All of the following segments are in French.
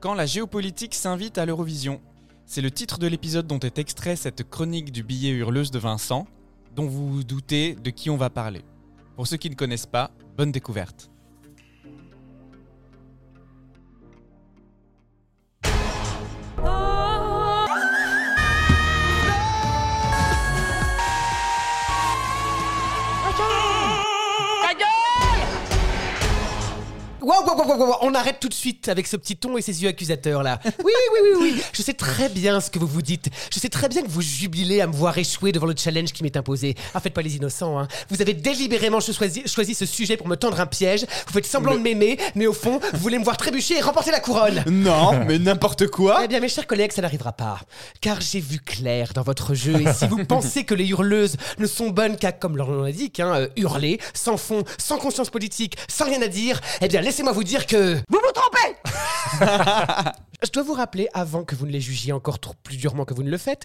Quand la géopolitique s'invite à l'Eurovision. C'est le titre de l'épisode dont est extrait cette chronique du billet hurleuse de Vincent, dont vous vous doutez de qui on va parler. Pour ceux qui ne connaissent pas, bonne découverte. Wow, wow, wow, on arrête tout de suite avec ce petit ton et ces yeux accusateurs là. Oui, oui, oui, oui, je sais très bien ce que vous vous dites. Je sais très bien que vous jubilez à me voir échouer devant le challenge qui m'est imposé. Ah, faites pas les innocents, hein. Vous avez délibérément choisi, choisi ce sujet pour me tendre un piège. Vous faites semblant de m'aimer, mais au fond, vous voulez me voir trébucher et remporter la couronne. Non, mais n'importe quoi Eh bien, mes chers collègues, ça n'arrivera pas. Car j'ai vu clair dans votre jeu, et si vous pensez que les hurleuses ne sont bonnes qu'à, comme leur nom l'indique, hein, euh, hurler, sans fond, sans conscience politique, sans rien à dire, eh bien, laissez-moi vous dire que... Vous vous trompez Je dois vous rappeler, avant que vous ne les jugiez encore trop plus durement que vous ne le faites,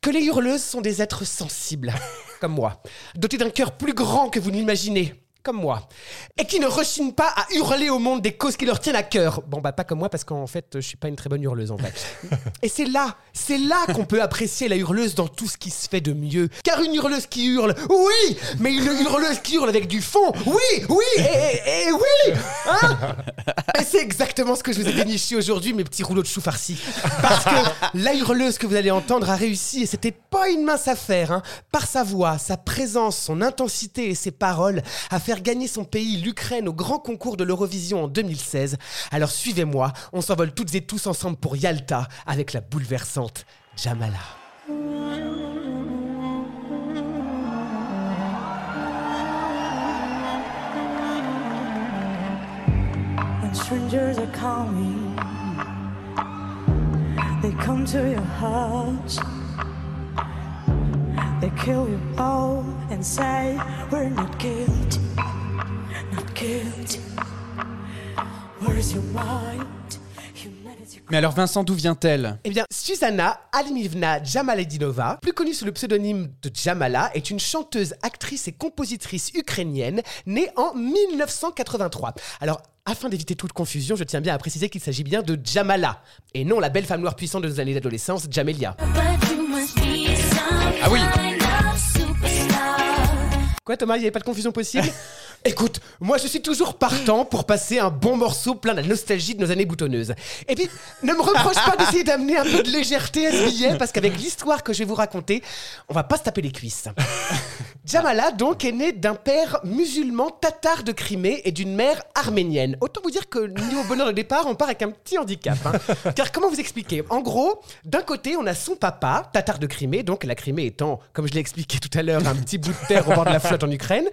que les hurleuses sont des êtres sensibles, comme moi, dotés d'un cœur plus grand que vous n'imaginez, comme moi, et qui ne rechignent pas à hurler au monde des causes qui leur tiennent à cœur. Bon, bah pas comme moi, parce qu'en fait, je suis pas une très bonne hurleuse en vrai. Et c'est là, c'est là qu'on peut apprécier la hurleuse dans tout ce qui se fait de mieux. Car une hurleuse qui hurle, oui, mais une hurleuse qui hurle avec du fond, oui, oui, et, et- et oui hein? Et c'est exactement ce que je vous ai déniché aujourd'hui, mes petits rouleaux de chou farcis. Parce que la hurleuse que vous allez entendre a réussi, et c'était pas une mince affaire, hein, par sa voix, sa présence, son intensité et ses paroles, à faire gagner son pays, l'Ukraine, au grand concours de l'Eurovision en 2016. Alors suivez-moi, on s'envole toutes et tous ensemble pour Yalta avec la bouleversante Jamala. Strangers are coming, they come to your. They kill you all and say, We're not guilty, Mais alors Vincent, d'où vient-elle? Eh bien, Susanna Alimivna Jamaledinova, plus connue sous le pseudonyme de Jamala, est une chanteuse, actrice et compositrice ukrainienne née en 1983. Alors, afin d'éviter toute confusion, je tiens bien à préciser qu'il s'agit bien de Jamala, et non la belle femme noire puissante de nos années d'adolescence, Jamelia. Ah oui. Quoi Thomas, il n'y avait pas de confusion possible? Écoute, moi je suis toujours partant pour passer un bon morceau plein de la nostalgie de nos années boutonneuses. Et puis, ne me reproche pas d'essayer d'amener un peu de légèreté à ce billet, parce qu'avec l'histoire que je vais vous raconter, on va pas se taper les cuisses. Jamala, donc, est née d'un père musulman tatar de Crimée et d'une mère arménienne. Autant vous dire que niveau bonheur de départ, on part avec un petit handicap. hein. Car comment vous expliquer? En gros, d'un côté, on a son papa, tatar de Crimée, donc la Crimée étant, comme je l'ai expliqué tout à l'heure, un petit bout de terre au bord de la flotte en Ukraine,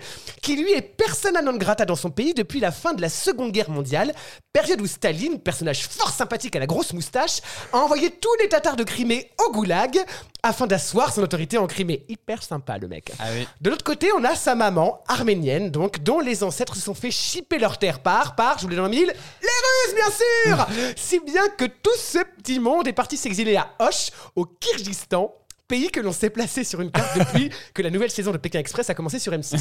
qui lui est persona non grata dans son pays depuis la fin de la Seconde Guerre mondiale, période où Staline, personnage fort sympathique à la grosse moustache, a envoyé tous les tatars de Crimée au goulag afin d'asseoir son autorité en Crimée. Hyper sympa le mec. Ah oui. De l'autre côté, on a sa maman, arménienne, donc, dont les ancêtres se sont fait chipper leur terre par, par, je vous l'ai dans le mille, les Russes, bien sûr Si bien que tout ce petit monde est parti s'exiler à Osh, au Kyrgyzstan, pays que l'on s'est placé sur une carte depuis que la nouvelle saison de Pékin Express a commencé sur M6.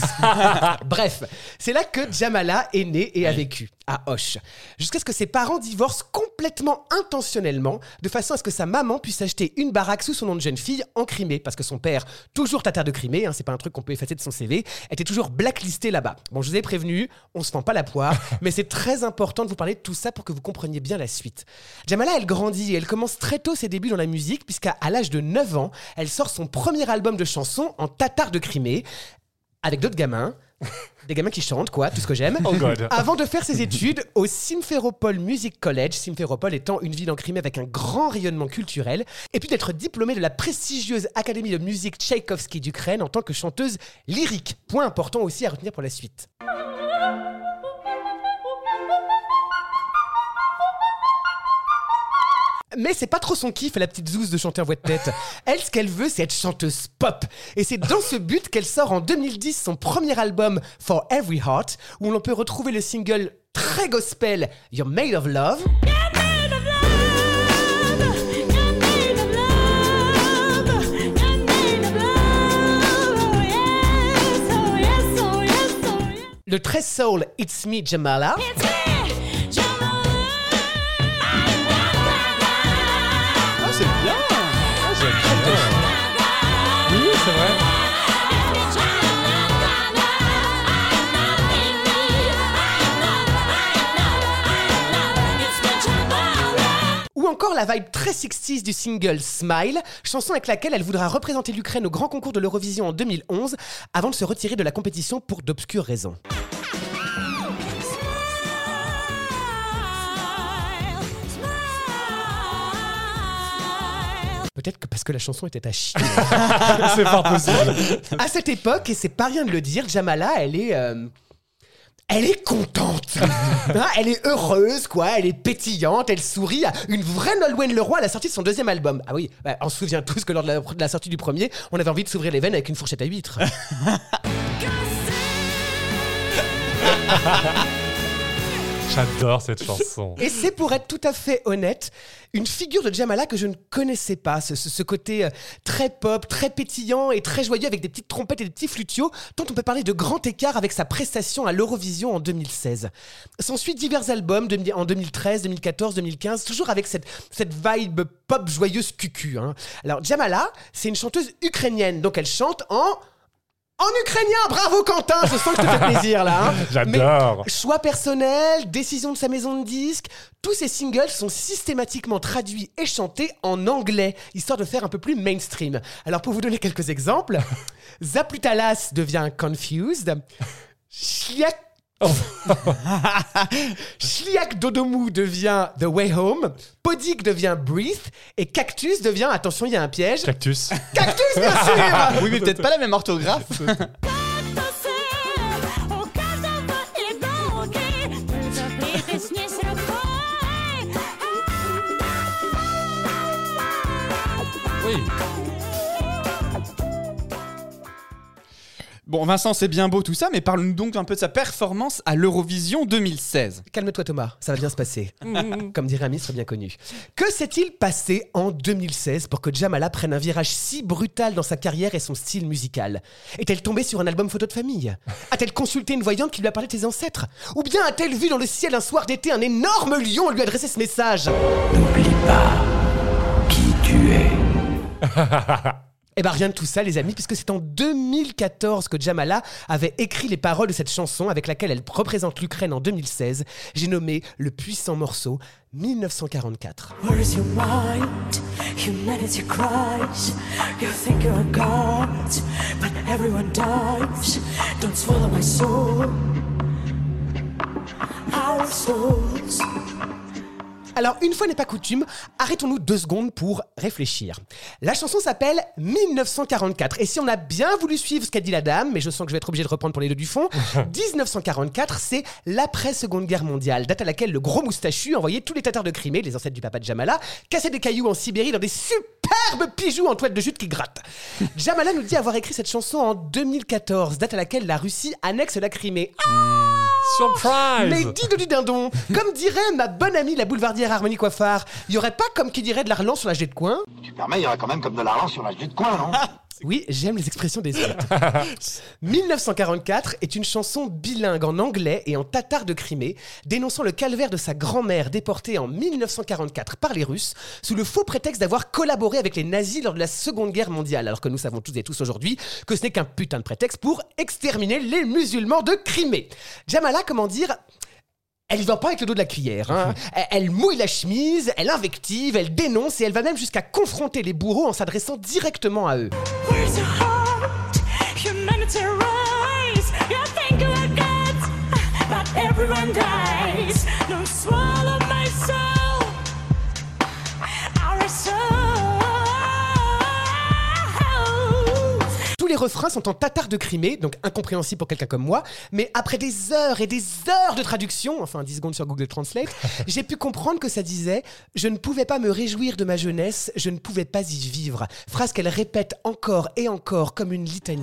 Bref, c'est là que Jamala est née et a vécu, à Hoche. Jusqu'à ce que ses parents divorcent complètement intentionnellement, de façon à ce que sa maman puisse acheter une baraque sous son nom de jeune fille en Crimée, parce que son père, toujours tatar de Crimée, hein, c'est pas un truc qu'on peut effacer de son CV, était toujours blacklisté là-bas. Bon, je vous ai prévenu, on se fend pas la poire, mais c'est très important de vous parler de tout ça pour que vous compreniez bien la suite. Jamala, elle grandit et elle commence très tôt ses débuts dans la musique, puisqu'à l'âge de 9 ans, elle sort son premier album de chansons en tatar de Crimée, avec d'autres gamins. Des gamins qui chantent, quoi, tout ce que j'aime. Oh God. Avant de faire ses études au Simferopol Music College, Simferopol étant une ville en Crimée avec un grand rayonnement culturel, et puis d'être diplômée de la prestigieuse Académie de musique Tchaïkovski d'Ukraine en tant que chanteuse lyrique. Point important aussi à retenir pour la suite. Mais c'est pas trop son kiff, la petite zouze de chanter en voix de tête. Elle, ce qu'elle veut, c'est être chanteuse pop. Et c'est dans ce but qu'elle sort en 2010 son premier album For Every Heart, où l'on peut retrouver le single très gospel You're Made of Love. Le très soul It's Me Jamala. La vibe très 60s du single Smile, chanson avec laquelle elle voudra représenter l'Ukraine au grand concours de l'Eurovision en 2011, avant de se retirer de la compétition pour d'obscures raisons. Peut-être que parce que la chanson était à chier. c'est fort possible. à cette époque, et c'est pas rien de le dire, Jamala, elle est. euh, elle est contente. Hein, elle est heureuse, quoi. Elle est pétillante. Elle sourit. à Une vraie Nolwenn Leroy à la sortie de son deuxième album. Ah oui, bah, on se souvient tous que lors de la, de la sortie du premier, on avait envie de s'ouvrir les veines avec une fourchette à huîtres. J'adore cette chanson. Et c'est pour être tout à fait honnête, une figure de Jamala que je ne connaissais pas. Ce, côté euh, très pop, très pétillant et très joyeux avec des petites trompettes et des petits flutios, dont on peut parler de grand écart avec sa prestation à l'Eurovision en 2016. S'ensuit divers albums en 2013, 2014, 2015, toujours avec cette, cette vibe pop joyeuse cucu. hein. Alors Jamala, c'est une chanteuse ukrainienne, donc elle chante en... En ukrainien, bravo Quentin, je sens que je te fais plaisir là. hein. Mais- J'adore. Choix personnel, décision de sa maison de disques, tous ces singles sont systématiquement traduits et chantés en anglais, histoire de faire un peu plus mainstream. Alors pour vous donner quelques exemples, Zaplutalas devient Confused, Shliak... Shliak Dodomou devient The Way Home, Podik devient Breathe, et Cactus devient, attention il y a un piège, Cactus. Cactus bien sûr Oui, mais peut-être pas la même orthographe. Bon, Vincent, c'est bien beau tout ça, mais parle-nous donc un peu de sa performance à l'Eurovision 2016. Calme-toi Thomas, ça va bien se passer. Comme dirait un ministre bien connu. Que s'est-il passé en 2016 pour que Jamala prenne un virage si brutal dans sa carrière et son style musical? Est-elle tombée sur un album photo de famille? A-t-elle consulté une voyante qui lui a parlé de ses ancêtres? Ou bien a-t-elle vu dans le ciel un soir d'été un énorme lion lui adresser ce message? N'oublie pas qui tu es. Eh ben rien de tout ça les amis, puisque c'est en 2014 que Jamala avait écrit les paroles de cette chanson avec laquelle elle représente l'Ukraine en 2016. J'ai nommé le puissant morceau 1944. Where is your mind? Humanity cries. You think you're a god, but everyone dies. Don't swallow my soul. Our souls. Alors, une fois n'est pas coutume, arrêtons-nous deux secondes pour réfléchir. La chanson s'appelle 1944. Et si on a bien voulu suivre ce qu'a dit la dame, mais je sens que je vais être obligé de reprendre pour les deux du fond, 1944, c'est l'après-seconde guerre mondiale, date à laquelle le gros moustachu envoyait tous les tatars de Crimée, les ancêtres du papa de Jamala, casser des cailloux en Sibérie dans des superbes pigeons en toile de jute qui grattent. Jamala nous dit avoir écrit cette chanson en 2014, date à laquelle la Russie annexe la Crimée. Surprise. Mais dis de du dindon. Comme dirait ma bonne amie la boulevardière Harmonie Coiffard, il y aurait pas comme qui dirait de l'arlan sur la jet de coin? Tu permets, il y aurait quand même comme de l'argent sur la jet de coin, non? Oui, j'aime les expressions des autres. 1944 est une chanson bilingue en anglais et en tatar de Crimée, dénonçant le calvaire de sa grand-mère déportée en 1944 par les Russes, sous le faux prétexte d'avoir collaboré avec les nazis lors de la Seconde Guerre mondiale, alors que nous savons tous et tous aujourd'hui que ce n'est qu'un putain de prétexte pour exterminer les musulmans de Crimée. Jamala, comment dire? Elle va pas avec le dos de la cuillère. hein. Elle- mouille la chemise, elle invective, elle dénonce et elle va même jusqu'à confronter les bourreaux en s'adressant directement à eux. Refrains sont en tatar de Crimée, donc incompréhensible pour quelqu'un comme moi, mais après des heures et des heures de traduction, enfin 10 secondes sur Google Translate, j'ai pu comprendre que ça disait « Je ne pouvais pas me réjouir de ma jeunesse, je ne pouvais pas y vivre ». Phrase qu'elle répète encore et encore comme une litanie.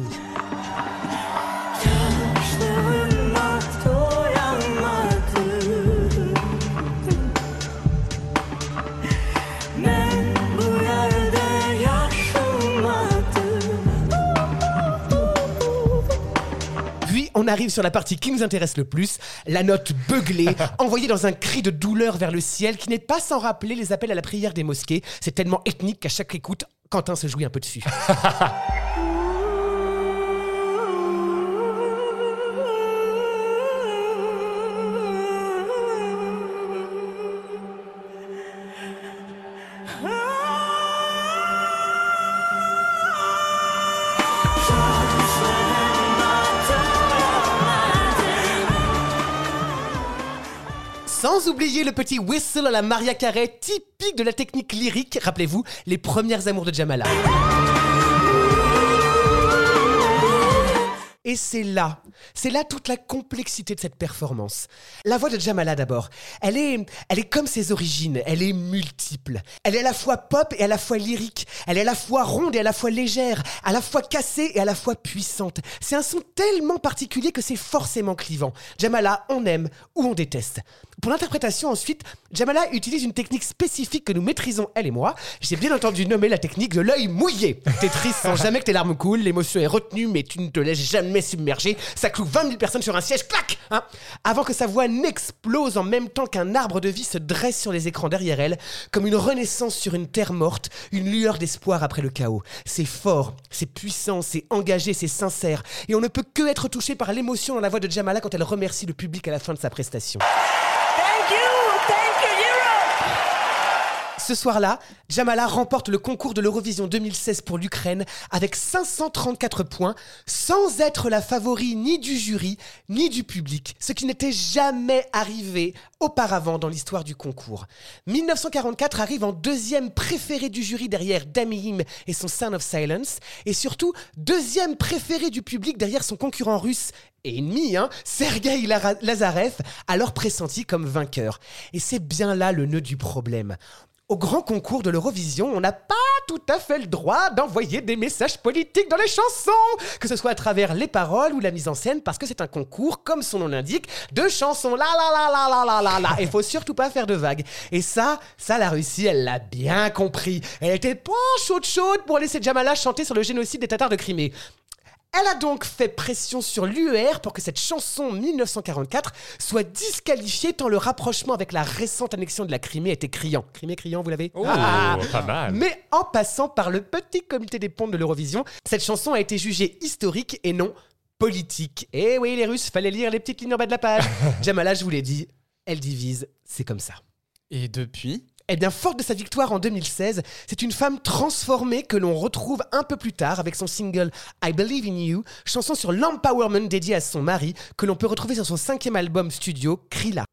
Arrive sur la partie qui nous intéresse le plus, la note beuglée, envoyée dans un cri de douleur vers le ciel, qui n'est pas sans rappeler les appels à la prière des mosquées. C'est tellement ethnique qu'à chaque écoute, Quentin se jouit un peu dessus. oublier le petit whistle à la Maria Carey, typique de la technique lyrique. Rappelez-vous, les premières amours de Jamala. Et c'est là, c'est là toute la complexité de cette performance. La voix de Jamala d'abord, elle est, elle est comme ses origines, elle est multiple. Elle est à la fois pop et à la fois lyrique. Elle est à la fois ronde et à la fois légère, à la fois cassée et à la fois puissante. C'est un son tellement particulier que c'est forcément clivant. Jamala, on aime ou on déteste. Pour l'interprétation ensuite, Jamala utilise une technique spécifique que nous maîtrisons, elle et moi. J'ai bien entendu nommer la technique de l'œil mouillé. T'es triste sans jamais que tes larmes coulent, l'émotion est retenue mais tu ne te laisses jamais submerger. Ça cloue 20 000 personnes sur un siège, clac hein Avant que sa voix n'explose en même temps qu'un arbre de vie se dresse sur les écrans derrière elle, comme une renaissance sur une terre morte, une lueur d'espoir après le chaos. C'est fort, c'est puissant, c'est engagé, c'est sincère. Et on ne peut que être touché par l'émotion dans la voix de Jamala quand elle remercie le public à la fin de sa prestation. Thank you, thank you, Europe. Ce soir-là, Jamala remporte le concours de l'Eurovision 2016 pour l'Ukraine avec 534 points, sans être la favori ni du jury ni du public, ce qui n'était jamais arrivé auparavant dans l'histoire du concours. 1944 arrive en deuxième préféré du jury derrière Damihim et son Sound of Silence, et surtout deuxième préféré du public derrière son concurrent russe et ennemi, hein, Sergei Lazarev, alors pressenti comme vainqueur. Et c'est bien là le nœud du problème. Au grand concours de l'Eurovision, on n'a pas tout à fait le droit d'envoyer des messages politiques dans les chansons, que ce soit à travers les paroles ou la mise en scène, parce que c'est un concours, comme son nom l'indique, de chansons. La la la la la la la la. Il faut surtout pas faire de vagues. Et ça, ça la Russie, elle l'a bien compris. Elle était pas chaude chaude pour laisser Jamala chanter sur le génocide des Tatars de Crimée. Elle a donc fait pression sur l'UER pour que cette chanson 1944 soit disqualifiée tant le rapprochement avec la récente annexion de la Crimée était criant. Crimée criant, vous l'avez Oh, Ah pas mal. Mais en passant par le petit comité des pontes de l'Eurovision, cette chanson a été jugée historique et non politique. Et oui, les Russes, fallait lire les petites lignes en bas de la page. Jamala, je vous l'ai dit, elle divise, c'est comme ça. Et depuis Eh bien, forte de sa victoire en 2016, c'est une femme transformée que l'on retrouve un peu plus tard avec son single I Believe in You, chanson sur l'empowerment dédiée à son mari, que l'on peut retrouver sur son cinquième album studio, Krila.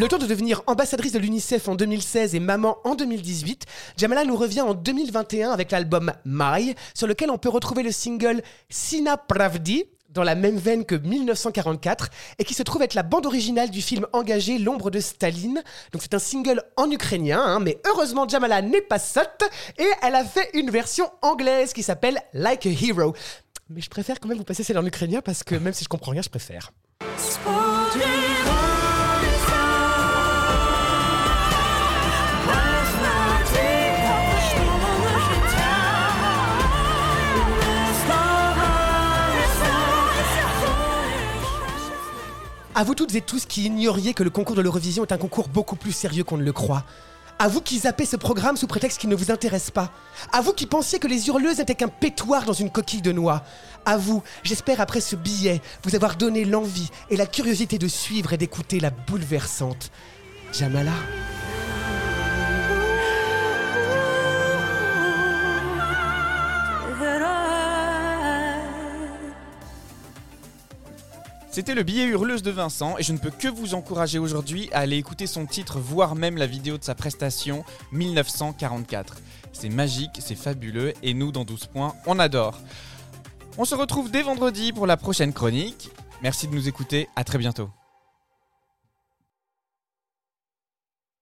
Le temps de devenir ambassadrice de l'UNICEF en 2016 et maman en 2018, Jamala nous revient en 2021 avec l'album My, sur lequel on peut retrouver le single Sina Pravdi, dans la même veine que 1944, et qui se trouve être la bande originale du film engagé L'ombre de Staline. Donc c'est un single en ukrainien, hein, mais heureusement Jamala n'est pas sotte, et elle a fait une version anglaise qui s'appelle Like a Hero. Mais je préfère quand même vous passer celle en ukrainien parce que même si je comprends rien, je préfère. À vous toutes et tous qui ignoriez que le concours de l'Eurovision est un concours beaucoup plus sérieux qu'on ne le croit. À vous qui zappez ce programme sous prétexte qu'il ne vous intéresse pas. À vous qui pensiez que les hurleuses n'étaient qu'un pétoir dans une coquille de noix. À vous, j'espère après ce billet, vous avoir donné l'envie et la curiosité de suivre et d'écouter la bouleversante Jamala. C'était le billet hurleuse de Vincent et je ne peux que vous encourager aujourd'hui à aller écouter son titre, voire même la vidéo de sa prestation 1944. C'est magique, c'est fabuleux et nous dans 12 points, on adore. On se retrouve dès vendredi pour la prochaine chronique. Merci de nous écouter, à très bientôt.